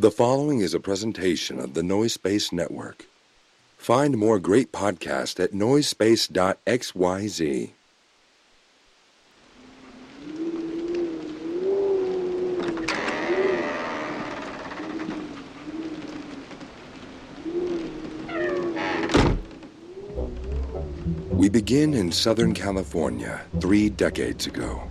The following is a presentation of the Noise Space Network. Find more great podcasts at noisespace.xyz. We begin in Southern California three decades ago.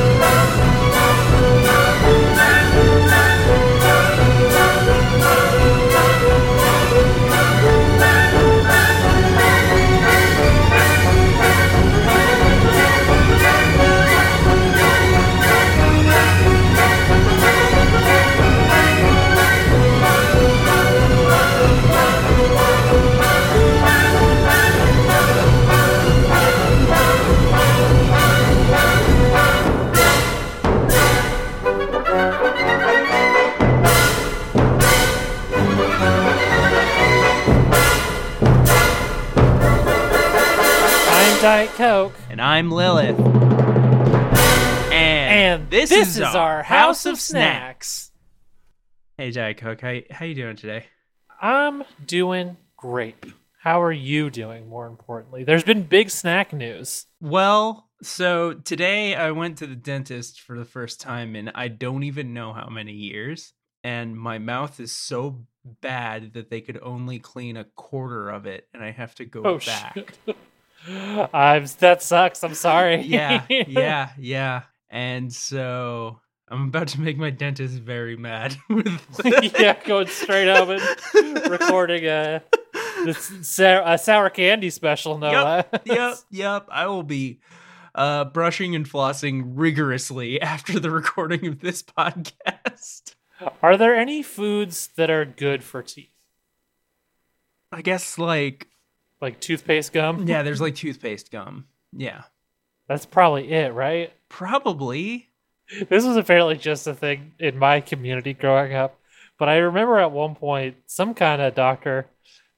Diet Coke, And I'm Lilith. And, and this, is, our House of Snacks. Hey, Diet Coke, how, how you doing today? I'm doing great. How are you doing, more importantly? There's been big snack news. Well, so today I went to the dentist for the first time in I don't even know how many years. And my mouth is so bad that they could only clean a quarter of it, and I have to go Oh, back. I'm, that sucks. I'm sorry. yeah, yeah, yeah. And so I'm about to make my dentist very mad with yeah, going straight up and recording a, sour, a sour candy special, no Yep, yep, yep. I will be uh, brushing and flossing rigorously after the recording of this podcast. Are there any foods that are good for teeth? I guess, like, Like toothpaste gum? yeah, there's like toothpaste gum. Yeah, That's probably it, right? probably. This was apparently just a thing in my community growing up. But I remember at one point some kind of doctor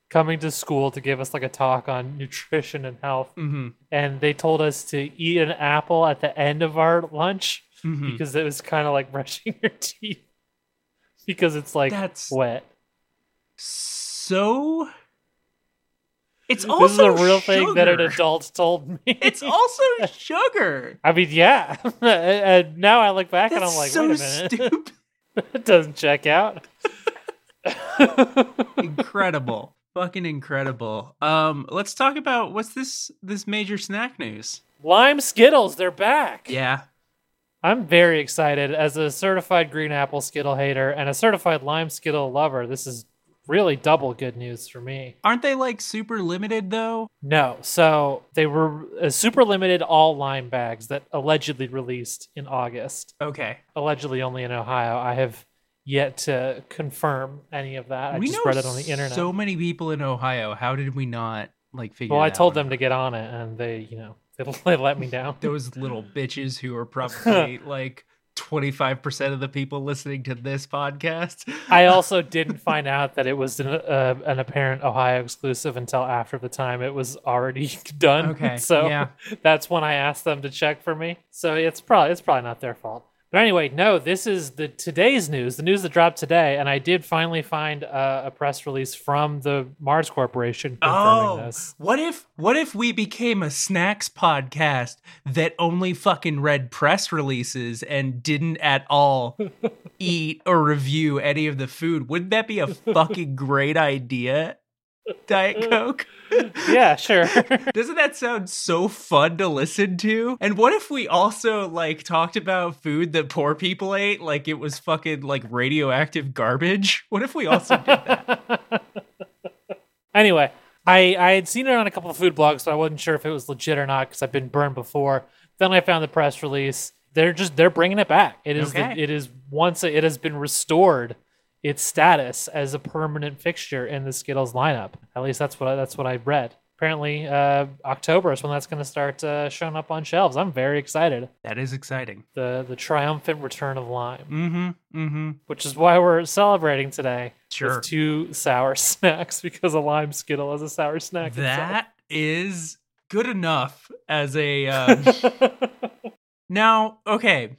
coming to school to give us like a talk on nutrition and health. hmm And they told us to eat an apple at the end of our lunch hmm because it was kind of like brushing your teeth because it's like That's wet. so. It's This also is a real thing that an adult told me. It's also sugar. I mean, yeah. and now I look back and I'm like, so wait a minute. stupid. it doesn't check out. incredible fucking incredible um let's talk about what's this this major snack news Lime Skittles, they're back. yeah I'm very excited as a certified green apple Skittle hater and a certified lime Skittle lover. This is really double good news for me. aren't they like super limited though No, so they were uh, super limited all lime bags that allegedly released in August. okay Allegedly only in Ohio. I have yet to confirm any of that. I we just know read it on the internet. so many people in ohio how did we not like figure well, I told them to get on it and they, you know, they, they let me down. those little bitches who are probably like 25% of the people listening to this podcast I also didn't find out that it was an, uh, an apparent Ohio exclusive until after the time it was already done. Okay, so yeah. that's when I asked them to check for me. So it's probably it's probably not their fault. But anyway, no, this is the today's news, the news that dropped today, and I did finally find uh, a press release from the Mars Corporation confirming Oh, this. what if what if we became a snacks podcast that only fucking read press releases and didn't at all eat or review any of the food? Wouldn't that be a fucking great idea? Diet mm. Coke. Yeah, sure. Doesn't that sound so fun to listen to? And what if we also like talked about food that poor people ate like it was fucking like radioactive garbage? What if we also did that? anyway, I I had seen it on a couple of food blogs, but I wasn't sure if it was legit or not because I've been burned before. Then I found the press release. They're just they're bringing it back. It is the, Okay. it is once it has been restored its status as a permanent fixture in the Skittles lineup. At least that's what I, that's what I read. Apparently, uh, October is when that's going to start uh, showing up on shelves. I'm very excited. That is exciting. The the triumphant return of lime, Mm-hmm. Mm-hmm. which is why we're celebrating today Sure. with two sour snacks because a lime Skittle is a sour snack. itself. That is good enough as a um, now okay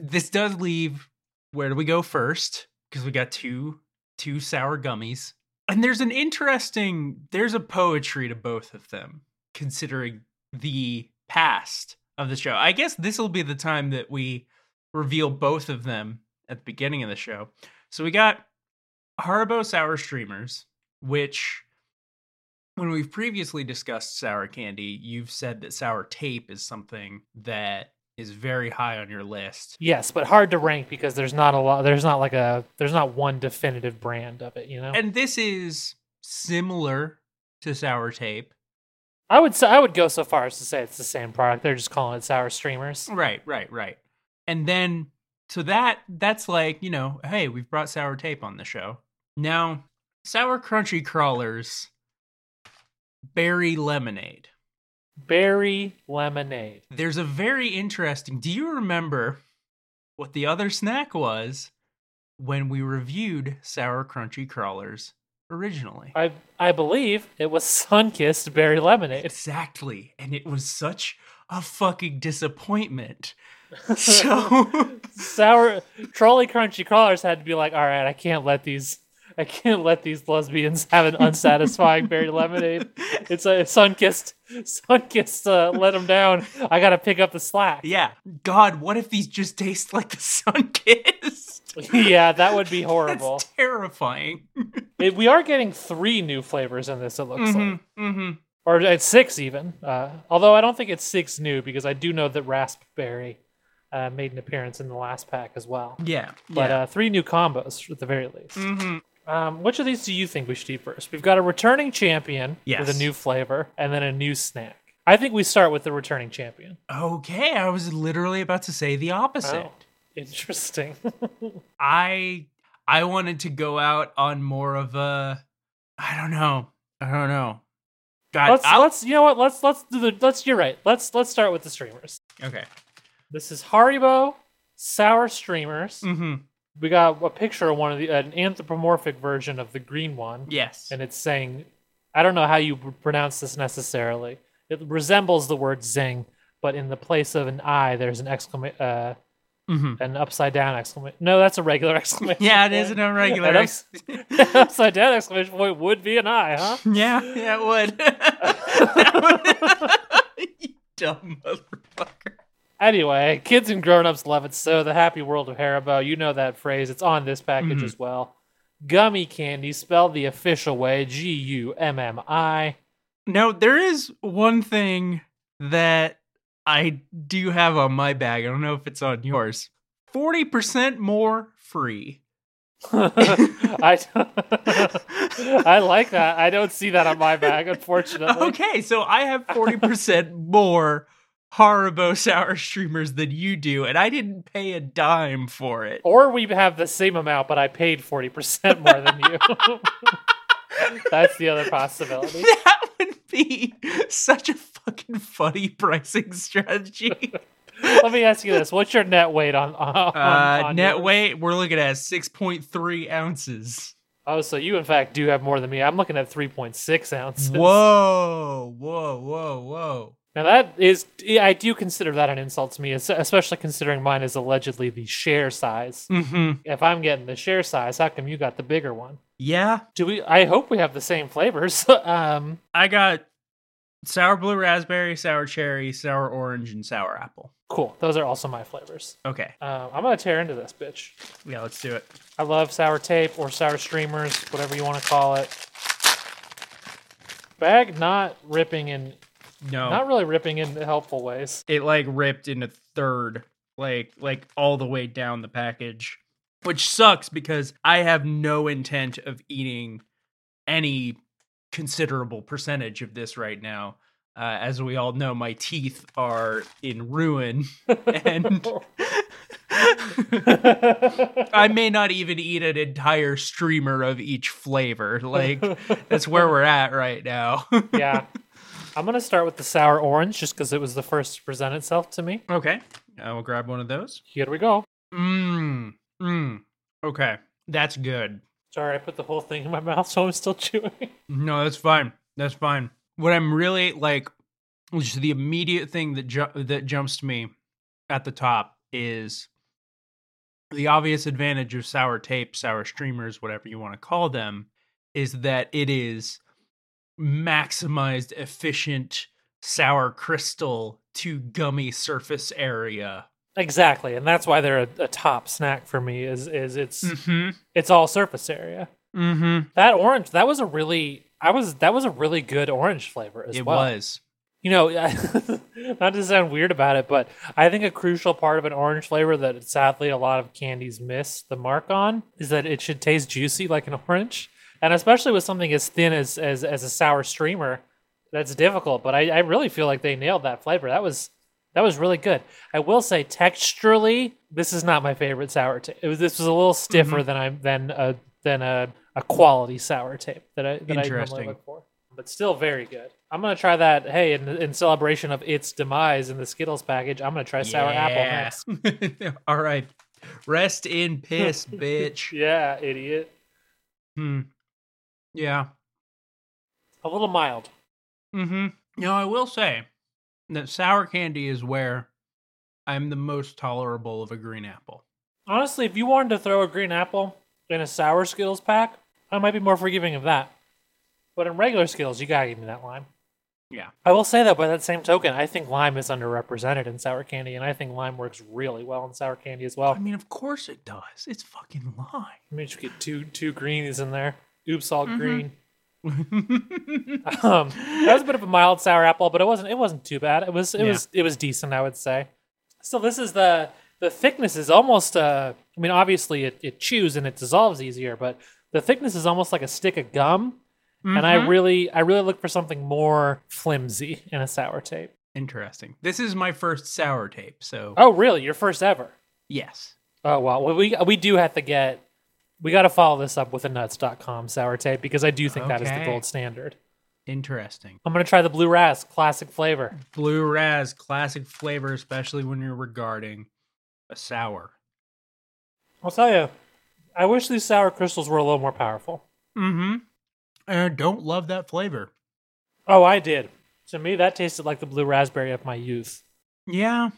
this does leave where do we go first because we got two two sour gummies. And there's an interesting there's a poetry to both of them considering the past of the show. I guess this will be the time that we reveal both of them at the beginning of the show. So we got haribo sour streamers which when we've previously discussed sour candy, you've said that sour tape is something that is very high on your list. Yes, but hard to rank because there's not a lot. There's not like a. There's not one definitive brand of it. You know. And this is similar to sour tape. I would say I would go so far as to say it's the same product. They're just calling it sour streamers. Right, right, right. And then so that that's like, you know, hey, we've brought sour tape on the show. Now, sour crunchy crawlers berry lemonade. Berry lemonade. There's a very interesting. Do you remember what the other snack was when we reviewed sour crunchy crawlers originally? I I believe it was Sunkist berry lemonade. Exactly. And it was such a fucking disappointment. So sour Trolli crunchy crawlers had to be like, all right, I can't let these. I can't let these lesbians have an unsatisfying berry lemonade. It's a sun Sunkist. Sunkist uh, let them down. I gotta pick up the slack. yeah, God, what if these just taste like the Sunkist? yeah, that would be horrible. That's terrifying. It- we are getting three new flavors in this. It looks like, Mm-hmm, mm-hmm. or it's six even. Uh, although I don't think it's six new because I do know that raspberry uh, made an appearance in the last pack as well. Yeah, But yeah. uh, three new combos at the very least. mm-hmm. Um, which of these do you think we should eat first? We've got a returning champion with a new flavor, and then a new snack. I think we start with the returning champion. Okay, I was literally about to say the opposite. Oh, interesting. I I wanted to go out on more of a I don't know. I don't know. God, let's I'll- let's you know what? Let's let's do the let's. You're right. Let's let's start with the streamers. okay. This is Haribo sour streamers. Mm-hmm. We got a picture of one of the an anthropomorphic version of the green one, Yes. and it's saying, I don't know how you pr- pronounce this necessarily. It resembles the word zing, but in the place of an I, there's an exclamation, uh, mm-hmm. an upside down exclamation. No, that's a regular exclamation. Yeah, it is an irregular. An ups- upside down exclamation point would be an I, huh? yeah, yeah, it would. Would- you dumb motherfucker. Anyway, kids and grown-ups love it so. The happy world of Haribo, you know that phrase. It's on this package Mhm. as well. Gummy candy, spelled the official way, G-U-M-M-I. Now there is one thing that I do have on my bag. I don't know if it's on yours. Forty percent more free. I, I like that. I don't see that on my bag, unfortunately. Okay, so I have 40% more Haribo sour streamers than you do, and I didn't pay a dime for it. Or we have the same amount, but I paid 40% more than you. That's the other possibility. That would be such a fucking funny pricing strategy. Let me ask you this. What's your net weight on, on, Uh, on net yours? weight, we're looking at 6.3 ounces. Oh, so you in fact do have more than me. I'm looking at 3.6 ounces. Whoa, whoa, whoa, whoa. Now that is, I do consider that an insult to me, especially considering mine is allegedly the share size. Mm-hmm. If I'm getting the share size, how come you got the bigger one? Yeah, Do we? I hope we have the same flavors. um, I got sour blue raspberry, sour cherry, sour orange, and sour apple. cool. Those are also my flavors. Okay, Um, I'm gonna tear into this bitch. yeah, let's do it. I love sour tape or sour streamers, whatever you want to call it. Bag not ripping in, No, not really ripping in helpful ways. it like ripped in a third, like like all the way down the package, which sucks because I have no intent of eating any considerable percentage of this right now. Uh, as we all know, my teeth are in ruin, and I may not even eat an entire streamer of each flavor. Like that's where we're at right now. yeah. I'm gonna start with the sour orange just because it was the first to present itself to me. okay, I will grab one of those. Here we go. Mmm. Mmm. Okay. That's good. Sorry, I put the whole thing in my mouth, so I'm still chewing. No, that's fine. That's fine. What I'm really like, just the immediate thing that ju- that jumps to me at the top is the obvious advantage of sour tape, sour streamers, whatever you want to call them, is that it is maximized efficient sour crystal to gummy surface area. exactly, and that's why they're a, a top snack for me. Is is it's Mm-hmm. it's all surface area. Mm-hmm. That orange, that was a really, I was that was a really good orange flavor as It well. It was. You know, not to sound weird about it, but I think a crucial part of an orange flavor that sadly a lot of candies miss the mark on is that it should taste juicy like an orange, and especially with something as thin as as, as a sour streamer, that's difficult. But I, I really feel like they nailed that flavor. That was that was really good. I will say texturally, this is not my favorite sour tape. It was this was a little stiffer than I than a than a, a quality sour tape that I that I normally look for. But still very good. I'm gonna try that. Hey, in, in celebration of its demise in the Skittles package, I'm gonna try sour apple next. All right. Rest in piss, bitch. Yeah, idiot. Hmm. Yeah. A little mild. Mm-hmm. Now I will say that sour candy is where I'm the most tolerable of a green apple. Honestly, if you wanted to throw a green apple in a sour Skittles pack, I might be more forgiving of that. But in regular Skittles, you gotta give me that lime. Yeah. I will say that by that same token, I think lime is underrepresented in sour candy, and I think lime works really well in sour candy as well. I mean, of course it does. It's fucking lime. Let me just get two two greenies in there. Oops, all Mhm. green. Um, that was a bit of a mild sour apple, but it wasn't it wasn't too bad. It was it Yeah. was it was decent, I would say. So this is the the thickness is almost uh I mean obviously it, it chews and it dissolves easier, but the thickness is almost like a stick of gum. And I Mhm. really I really look for something more flimsy in a sour tape. Interesting. This is my first sour tape, so Oh really? Your first ever? yes. Oh well, well we we do have to get we got to follow this up with a nuts.com sour tape because I do think that is the Okay. gold standard. Interesting. I'm gonna try the blue ras classic flavor. Blue Raz, classic flavor, especially when you're regarding a sour. I'll tell you, I wish these sour crystals were a little more powerful. Mm-hmm. I don't love that flavor. Oh, I did. To me, that tasted like the blue raspberry of my youth. Yeah.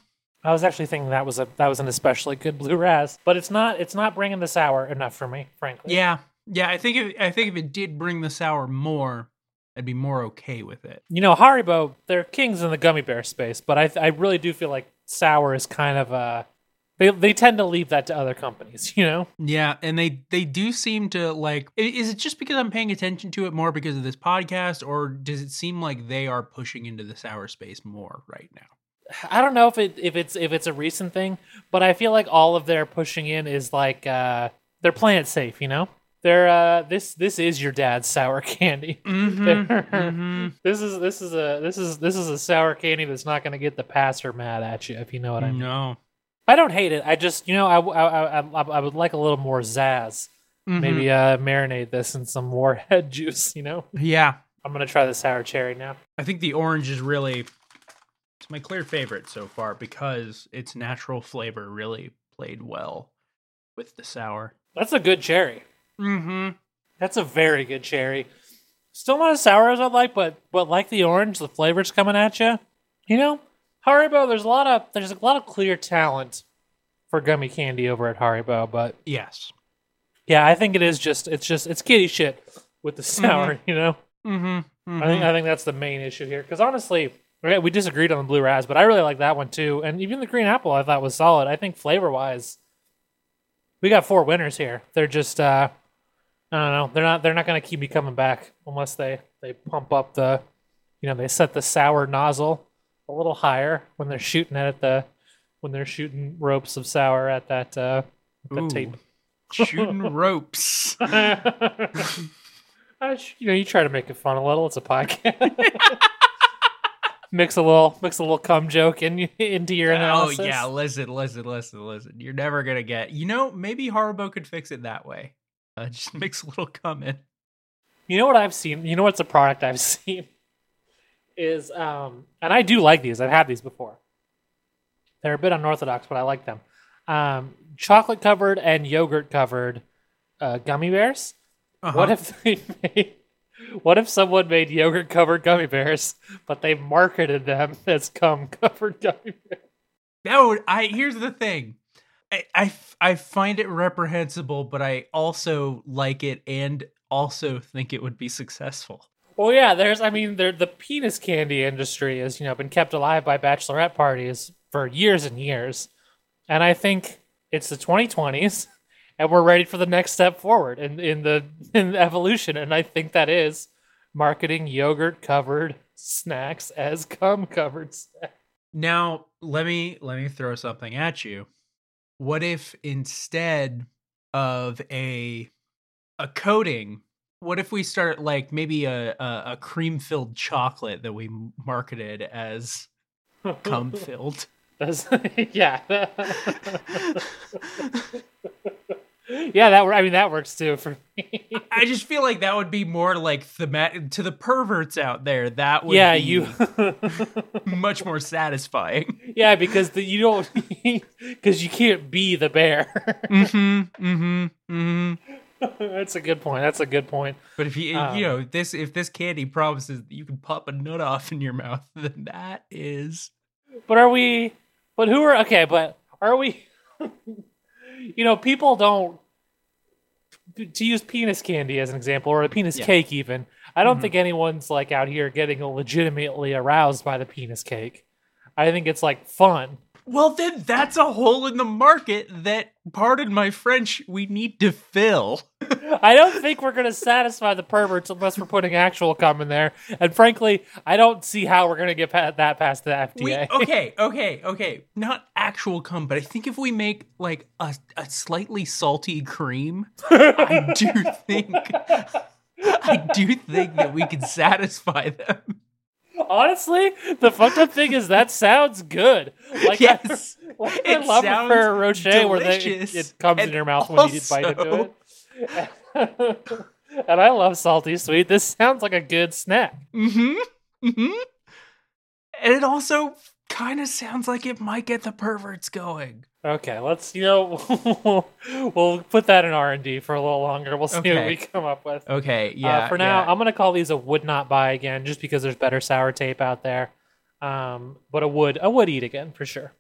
I was actually thinking that was a that was an especially good blue ras, but it's not it's not bringing the sour enough for me, frankly. Yeah. Yeah, I think if I think if it did bring the sour more, I'd be more okay with it. You know, Haribo, they're kings in the gummy bear space, but I I really do feel like sour is kind of uh they they tend to leave that to other companies, you know? Yeah, and they they do seem to like is it just because I'm paying attention to it more because of this podcast or does it seem like they are pushing into the sour space more right now? I don't know if it if it's if it's a recent thing, but I feel like all of their pushing in is like uh they're playing it safe, you know? They're uh this this is your dad's sour candy. Mm-hmm. This is this is a this is this is a sour candy that's not going to get the passer mad at you if you know what I mean. No. I don't hate it. I just you know I I, I, I, I would like a little more zazz. Mhm. Maybe uh marinate this in some warhead juice. You know. Yeah. I'm gonna try the sour cherry now. I think the orange is really it's my clear favorite so far because its natural flavor really played well with the sour. That's a good cherry. Mm-hmm. That's a very good cherry. Still not as sour as I'd like, but but like the orange, the flavor's coming at you. You know, Haribo. There's a lot of there's a lot of clear talent for gummy candy over at Haribo, but Yes. yeah, I think it is just it's just it's kitty shit with the sour. You know, Mm-hmm. I think I think that's the main issue here. Because honestly, okay, we disagreed on the blue raz, but I really like that one too. And even the green apple, I thought was solid. I think flavor wise, we got four winners here. They're just uh, I don't know. They're not they're not gonna keep me coming back unless they they pump up the, you know, they set the sour nozzle a little higher when they're shooting at the when they're shooting ropes of sour at that uh Ooh. tape. Shooting ropes. You know, you try to make it fun a little. It's a podcast. mix a little, mix a little cum joke in, into your analysis. Oh yeah, listen, listen, listen, listen. You're never gonna get. You know, maybe Haribo could fix it that way. Uh, just mix a little cum in. You know what I've seen? You know what's a product I've seen is, um, and I do like these. I've had these before. They're a bit unorthodox, but I like them. Um, chocolate covered and yogurt covered uh, gummy bears. Uh-huh. What if they made? What if someone made yogurt covered gummy bears, but they marketed them as cum covered gummy bears? No, I here's the thing. I I find it reprehensible, but I also like it and also think it would be successful. Well, yeah, there's. I mean, there the penis candy industry has you know been kept alive by bachelorette parties for years and years, and I think it's the 2020s, and we're ready for the next step forward in in the in the evolution, and I think that is marketing yogurt covered snacks as cum covered snacks. Now, let me let me throw something at you. What if instead of a a coating, what if we start like maybe a a, a cream filled chocolate that we marketed as cum filled? Yeah. Yeah, that I mean that works too for me. I just feel like that would be more like thematic to the perverts out there. That would yeah, be you much more satisfying. Yeah, because the, you don't because you can't be the bear. mm-hmm. Mm-hmm. Mm-hmm. That's a good point. That's a good point. But if you Um, you know this if this candy promises that you can pop a nut off in your mouth, then that is But are we? But who are okay? But are we? you know, people don't to use penis candy as an example, or a penis Yeah. cake. Even I don't Mhm. think anyone's like out here getting legitimately aroused by the penis cake. I think it's like fun. Well. Then that's a hole in the market that, pardon my French, we need to fill. I don't think we're going to satisfy the perverts unless we're putting actual cum in there. And frankly, I don't see how we're going to get that past the FDA. We, okay, okay, okay. Not actual cum, but I think if we make like a, a slightly salty cream, I do think I do think that we can satisfy them. Honestly, the fucked up thing is that sounds good. Like yes. I, like It I love sounds Ferrero Rocher where they, it, it comes in And your mouth when you bite into it. and I love salty sweet. This sounds like a good snack. Mm-hmm. Mm-hmm. And it also kind of sounds like it might get the perverts going. Okay, let's you know we'll put that in R and D for a little longer. We'll see what we come up with. Okay, Uh, yeah. for now, yeah. I'm gonna call these a would not buy again, just because there's better sour tape out there. Um, but a would a would eat again for sure.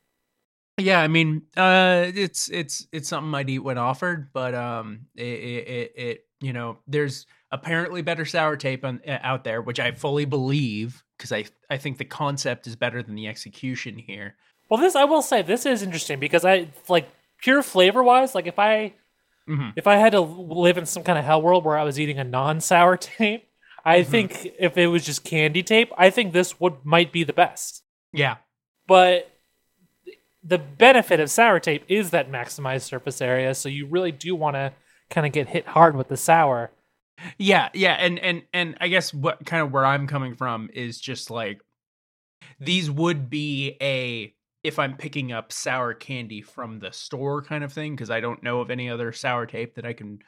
Yeah, I mean, uh, it's it's it's something I'd eat when offered, but um, it it, it, it you know, there's apparently better sour tape on, uh, out there, which I fully believe because I I think the concept is better than the execution here. Well, this I will say this is interesting because I like pure flavor wise. Like if I Mhm. if I had to live in some kind of hell world where I was eating a non sour tape, I Mhm. think if it was just candy tape, I think this would might be the best. Yeah, But the benefit of sour tape is that maximized surface area, so you really do want to kind of get hit hard with the sour. yeah, yeah, and and and I guess what kind of where I'm coming from is just like these would be a if I'm picking up sour candy from the store kind of thing because I don't know of any other sour tape that I can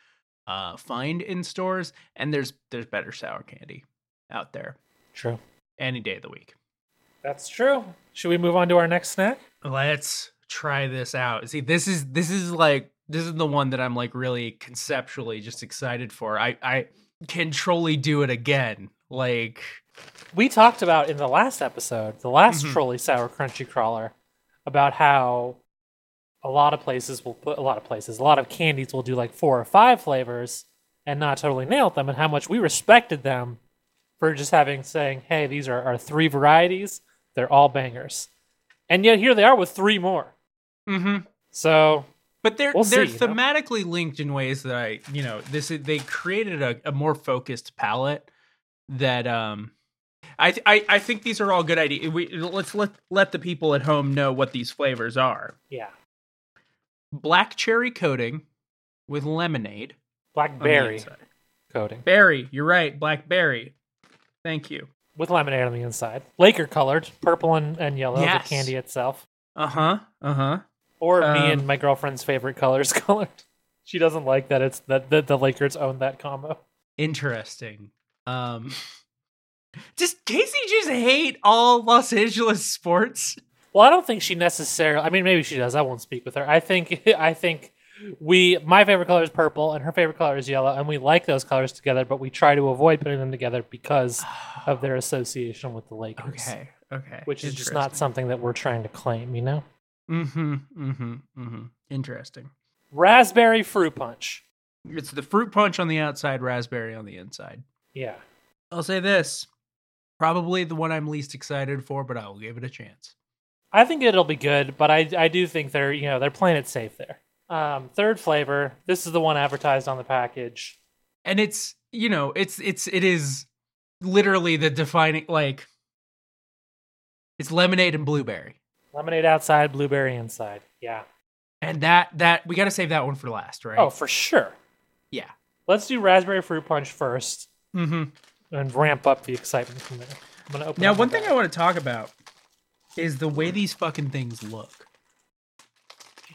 uh, find in stores, and there's there's better sour candy out there True. any day of the week. That's true. Should we move on to our next snack? Let's try this out. See, this is this is like this is the one that I'm like really conceptually just excited for. I I can truly do it again. Like we talked about in the last episode, the last Mhm. Trolli sour crunchy crawler, about how a lot of places will put a lot of places, a lot of candies will do like four or five flavors and not totally nail them, and how much we respected them for just having saying, "Hey, these are our three varieties. They're all bangers," and yet here they are with three more. Mm-hmm. So But they're We'll they're see, you know? thematically linked in ways that I, you know, this they created a, a more focused palette that um I, th- I I think these are all good ideas. We let's let let the people at home know what these flavors are. yeah, Black cherry coating with lemonade. blackberry coating Berry, you're right, blackberry. Thank you. with lemonade on the inside, Laker colored, purple and, and yellow, Yes. the candy itself. Uh-huh. Uh-huh. Or me Um, and my girlfriend's favorite colors colored. She doesn't like that it's that the, the Lakers own that combo. Interesting. Um Does Casey just hate all Los Angeles sports? Well, I don't think she necessarily. I mean, maybe she does. I won't speak with her. I think I think we my favorite color is purple and her favorite color is yellow, and we like those colors together, but we try to avoid putting them together because of their association with the Lakers. Okay. Okay. Which is just not something that we're trying to claim, you know. Mm-hmm. Mm-hmm. Mm-hmm. Interesting. Raspberry fruit punch. It's the fruit punch on the outside, raspberry on the inside. Yeah. I'll say this. Probably the one I'm least excited for, but I will give it a chance. I think it'll be good, but I I do think they're you know they're playing it safe there. Um, third flavor. This is the one advertised on the package. And it's, you know, it's it's it is literally the defining like it's lemonade and blueberry. Lemonade outside, blueberry inside. Yeah. And that that we got to save that one for last, right? Oh, for sure. yeah. Let's do raspberry fruit punch first Mm-hmm. And ramp up the excitement from there. I'm gonna open Now, one thing bag. I want to talk about is the way these fucking things look.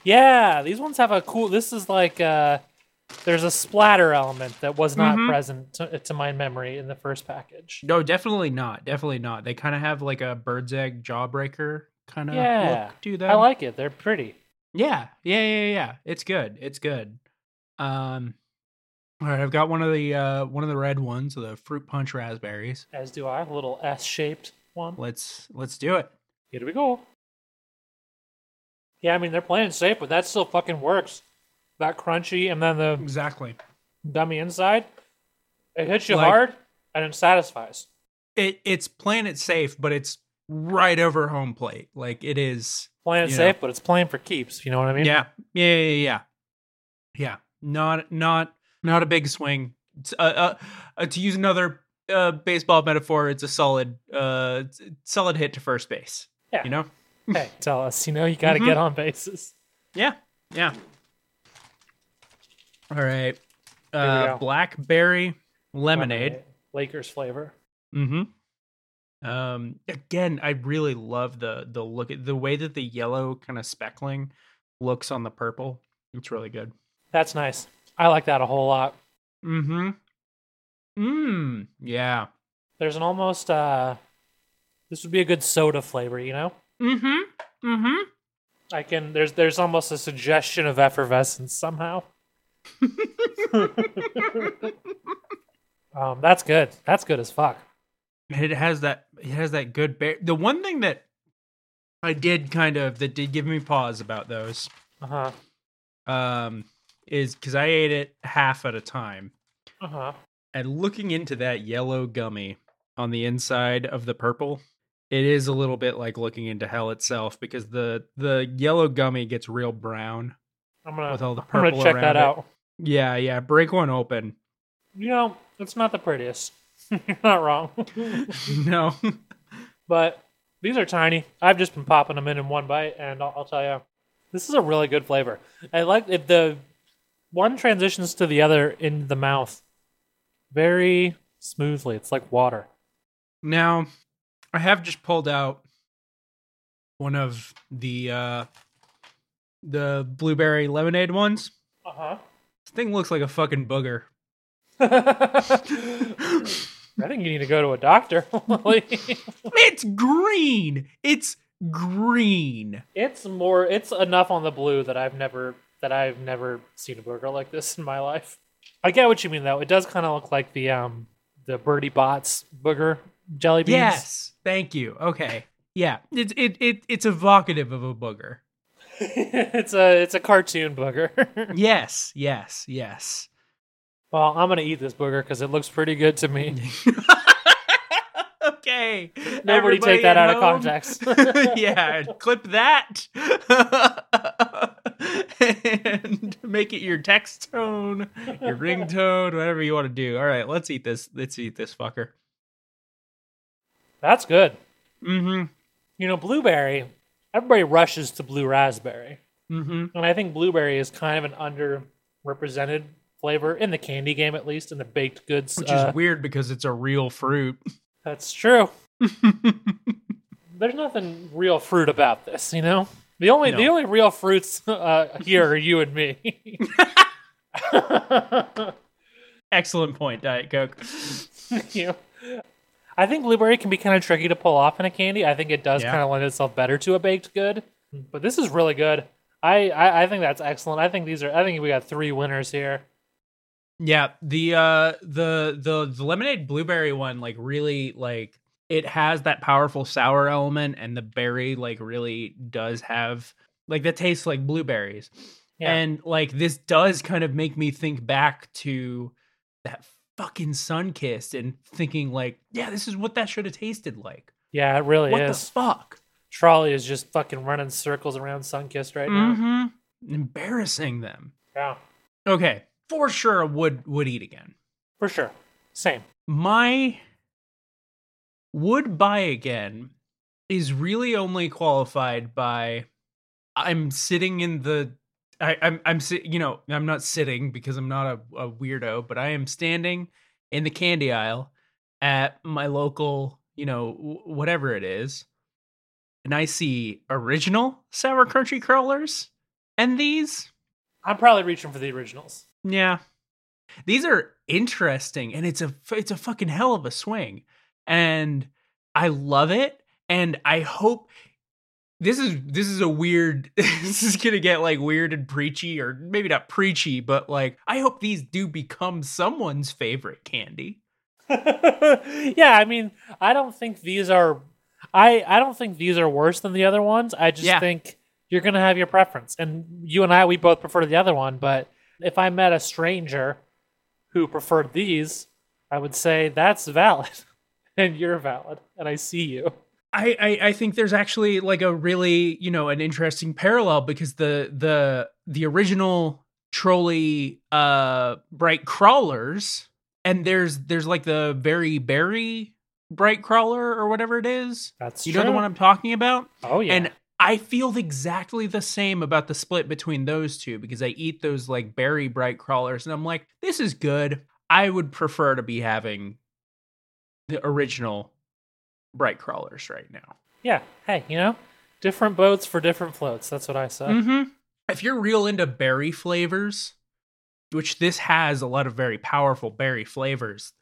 Yeah, these ones have a cool. This is like uh, there's a splatter element that was not Mhm. present to, to my memory in the first package. No, definitely not. Definitely not. They kind of have like a bird's egg jawbreaker kind of Yeah, look to them. I like it. They're pretty. Yeah, yeah, yeah, yeah. It's good. It's good. Um, all right, I've got one of the uh one of the red ones, the fruit punch raspberries. As do I. A little S-shaped one. Let's let's do it. Here we go. Yeah, I mean they're playing safe, but that still fucking works. That crunchy and then the Exactly. dummy inside, it hits you Like- hard and it satisfies. It it's playing it safe, but it's right over home plate. Like it is. Playing it safe, know. but it's playing for keeps. You know what I mean? Yeah, yeah, yeah, yeah, yeah. Yeah. Not not not a big swing. Uh, uh, uh, to use another uh, baseball metaphor, it's a solid uh solid hit to first base. Yeah. You know. Hey, tell us. You know, you got to Mhm. get on bases. Yeah, yeah. All right. Uh, blackberry lemonade. Lakers flavor. Mm-hmm. Um. Again, I really love the the look at the way that the yellow kind of speckling looks on the purple. It's really good. That's nice. I like that a whole lot. Mm-hmm. Mmm. Yeah. There's an almost uh this would be a good soda flavor, you know? Mm-hmm. Mm-hmm. I can there's there's almost a suggestion of effervescence somehow. um that's good. That's good as fuck. It has that. It has that good. Bear- the one thing that I did kind of that did give me pause about those Uh-huh. um is because I ate it half at a time. Uh-huh. and looking into that yellow gummy on the inside of the purple it is a little bit like looking into hell itself because the the yellow gummy gets real brown I'm gonna with all the I'm purple gonna check around that it. out. yeah yeah break one open You know, it's not the prettiest. You're not wrong. no but these are tiny. I've just been popping them in in one bite, and I'll, I'll tell you, this is a really good flavor. I like if the one transitions to the other in the mouth very smoothly. It's like water. now i have just pulled out one of the uh the blueberry lemonade ones Uh huh. this thing looks like a fucking booger I think you need to go to a doctor. it's green it's green it's more. It's enough on the blue that I've never that I've never seen a burger like this in my life. I get what you mean though. It does kind of look like the um the Bertie Bott's booger jelly beans. Yes, thank you. Okay, yeah, it's it, it it's evocative of a booger. it's a it's a cartoon booger. Yes, yes, yes. well, I'm gonna eat this booger because it looks pretty good to me. okay. Nobody everybody take that at out of context. yeah, clip that. and make it your text tone, your ringtone, whatever you want to do. All right, let's eat this. Let's eat this fucker. That's good. Mm-hmm. You know, blueberry. Everybody rushes to blue raspberry, Mm-hmm. and I think blueberry is kind of an underrepresented flavor in the candy game, at least in the baked goods. Which uh, is weird because it's a real fruit. That's true. There's nothing real fruit about this, you know. The only the only real fruits uh, here are you and me. Excellent point, Diet Coke. Thank you I think blueberry can be kind of tricky to pull off in a candy. I think it does Yeah. kind of lend itself better to a baked good. But this is really good. I, I I think that's excellent. I think these are. I think we got three winners here. Yeah, the uh the the the lemonade blueberry one like really like it has that powerful sour element and the berry like really does have like that tastes like blueberries. Yeah. And like this does kind of make me think back to that fucking Sunkist and thinking like, yeah, this is what that should have tasted like. Yeah, it really what is. the fuck? Trolli is just fucking running circles around Sunkist right now. Mm-hmm. Embarrassing them. Yeah, Okay, for sure would would eat again. for sure. Same. my would buy again is really only qualified by I'm sitting in the I, I'm I'm si- you know I'm not sitting because I'm not a, a weirdo, but I am standing in the candy aisle at my local you know w- whatever it is, and I see original sour crunchy crawlers and these I'm probably reaching for the originals. yeah. These are interesting and it's a it's a fucking hell of a swing. And I love it and I hope this is this is a weird this is to get like weird and preachy or maybe not preachy but like I hope these do become someone's favorite candy. yeah, I mean, I don't think these are. I I don't think these are worse than the other ones. I just Yeah. think you're gonna have your preference, and you and I we both prefer the other one. But if I met a stranger who preferred these, I would say that's valid, and you're valid, and I see you. I, I I think there's actually like a really you know an interesting parallel because the the the original Trolli uh Brite crawlers and there's there's like the very berry Brite crawler or whatever it is That's you true. know the one I'm talking about Oh yeah, and I feel exactly the same about the split between those two because I eat those like berry Brite crawlers and I'm like this is good I would prefer to be having the original Brite crawlers right now yeah. Hey, you know, different boats for different floats. That's what I say. Mm-hmm. If you're real into berry flavors, which this has a lot of very powerful berry flavors,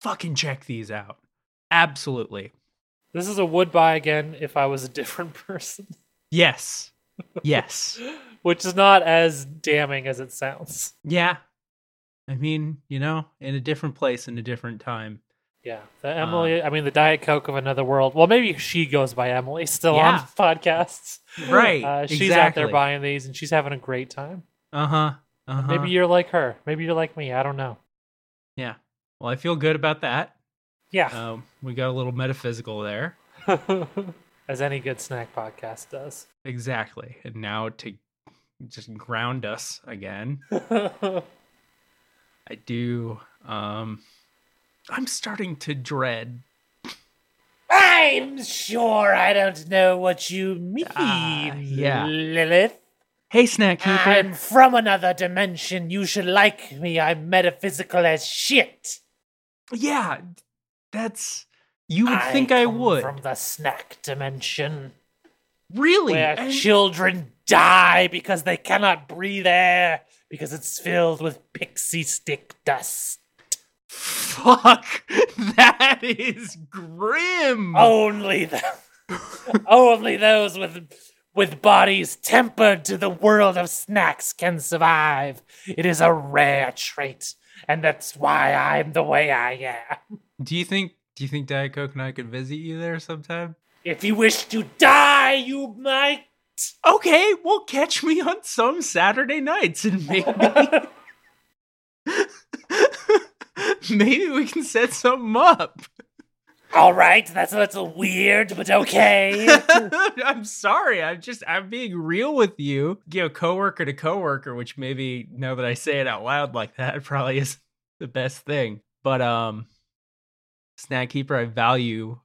fucking check these out. Absolutely. This is a would buy again if I was a different person, Yes. Yes. which is not as damning as it sounds. yeah. I mean, you know, in a different place, in a different time. Yeah, the Emily. I mean, the Diet Coke of another world. Well, maybe she goes by Emily still on podcasts. Right, Uh, she's out there buying these, and she's having a great time. Uh huh. Uh huh. Maybe you're like her. Maybe you're like me. I don't know. Yeah. Well, I feel good about that. Yeah, Um, we got a little metaphysical there. as any good snack podcast does. Exactly. And now to just ground us again. I do. Um, I'm starting to dread. I'm sure I don't know what you mean, Ah, yeah. Lilith. Hey, Snack Keeper. I'm from another dimension. You should like me. I'm metaphysical as shit. yeah, that's. You would I think I would. from the snack dimension. really? where And- children die because they cannot breathe air because it's filled with pixie stick dust. Fuck. That is grim. Only the only those with with bodies tempered to the world of snacks can survive. It is a rare trait, and that's why I'm the way I am. Do you think Do you think Diet Coke and I could visit you there sometime? If you wish to die, you might. Okay, well, catch me on some Saturday nights and maybe. maybe we can set something up. All right, that's a little weird, but okay. I'm sorry. I'm just I'm being real with you. You know, coworker to coworker, which maybe now that I say it out loud like that probably is the best thing. But um Snack Keeper, I value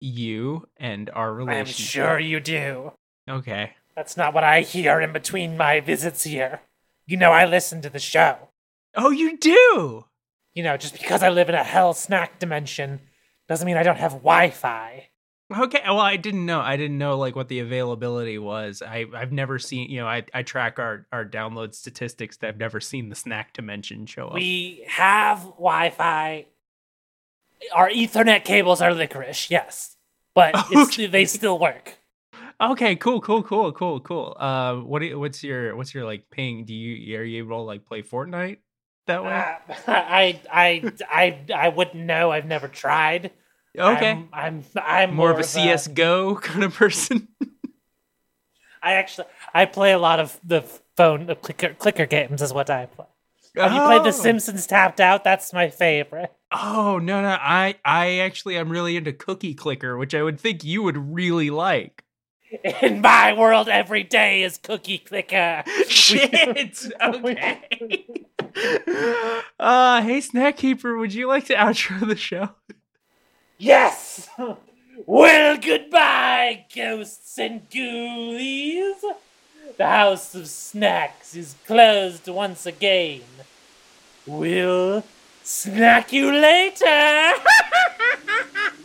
you and our relationship. I'm sure you do. Okay. That's not what I hear in between my visits here. You know, I listen to the show. Oh, you do. You know, just because I live in a hell snack dimension doesn't mean I don't have Wi Fi. Okay. Well, I didn't know. I didn't know like what the availability was. I I've never seen. You know, I I track our our download statistics. That I've never seen the snack dimension show up. We have Wi Fi. Our Ethernet cables are licorice, yes. But it's, Okay. they still work. Okay, cool, cool, cool, cool, cool. Uh, what do you, what's your what's your like ping? Do you are you able to like play Fortnite that way? Uh, I, I, I, I wouldn't know. I've never tried. okay, I'm, I'm, I'm more of a CS:GO kind of person. I actually, I play a lot of the phone the clicker clicker games. Is what I play. Have you played The Oh. Simpsons Tapped Out? That's my favorite. Oh no, no, I I actually I'm really into Cookie Clicker, which I would think you would really like. In my world, every day is cookie clicker. Shit. Okay. uh, hey, Snack Keeper, would you like to outro the show? Yes! Well, goodbye, ghosts and ghoulies! The House of Snacks is closed once again. We'll snack you later!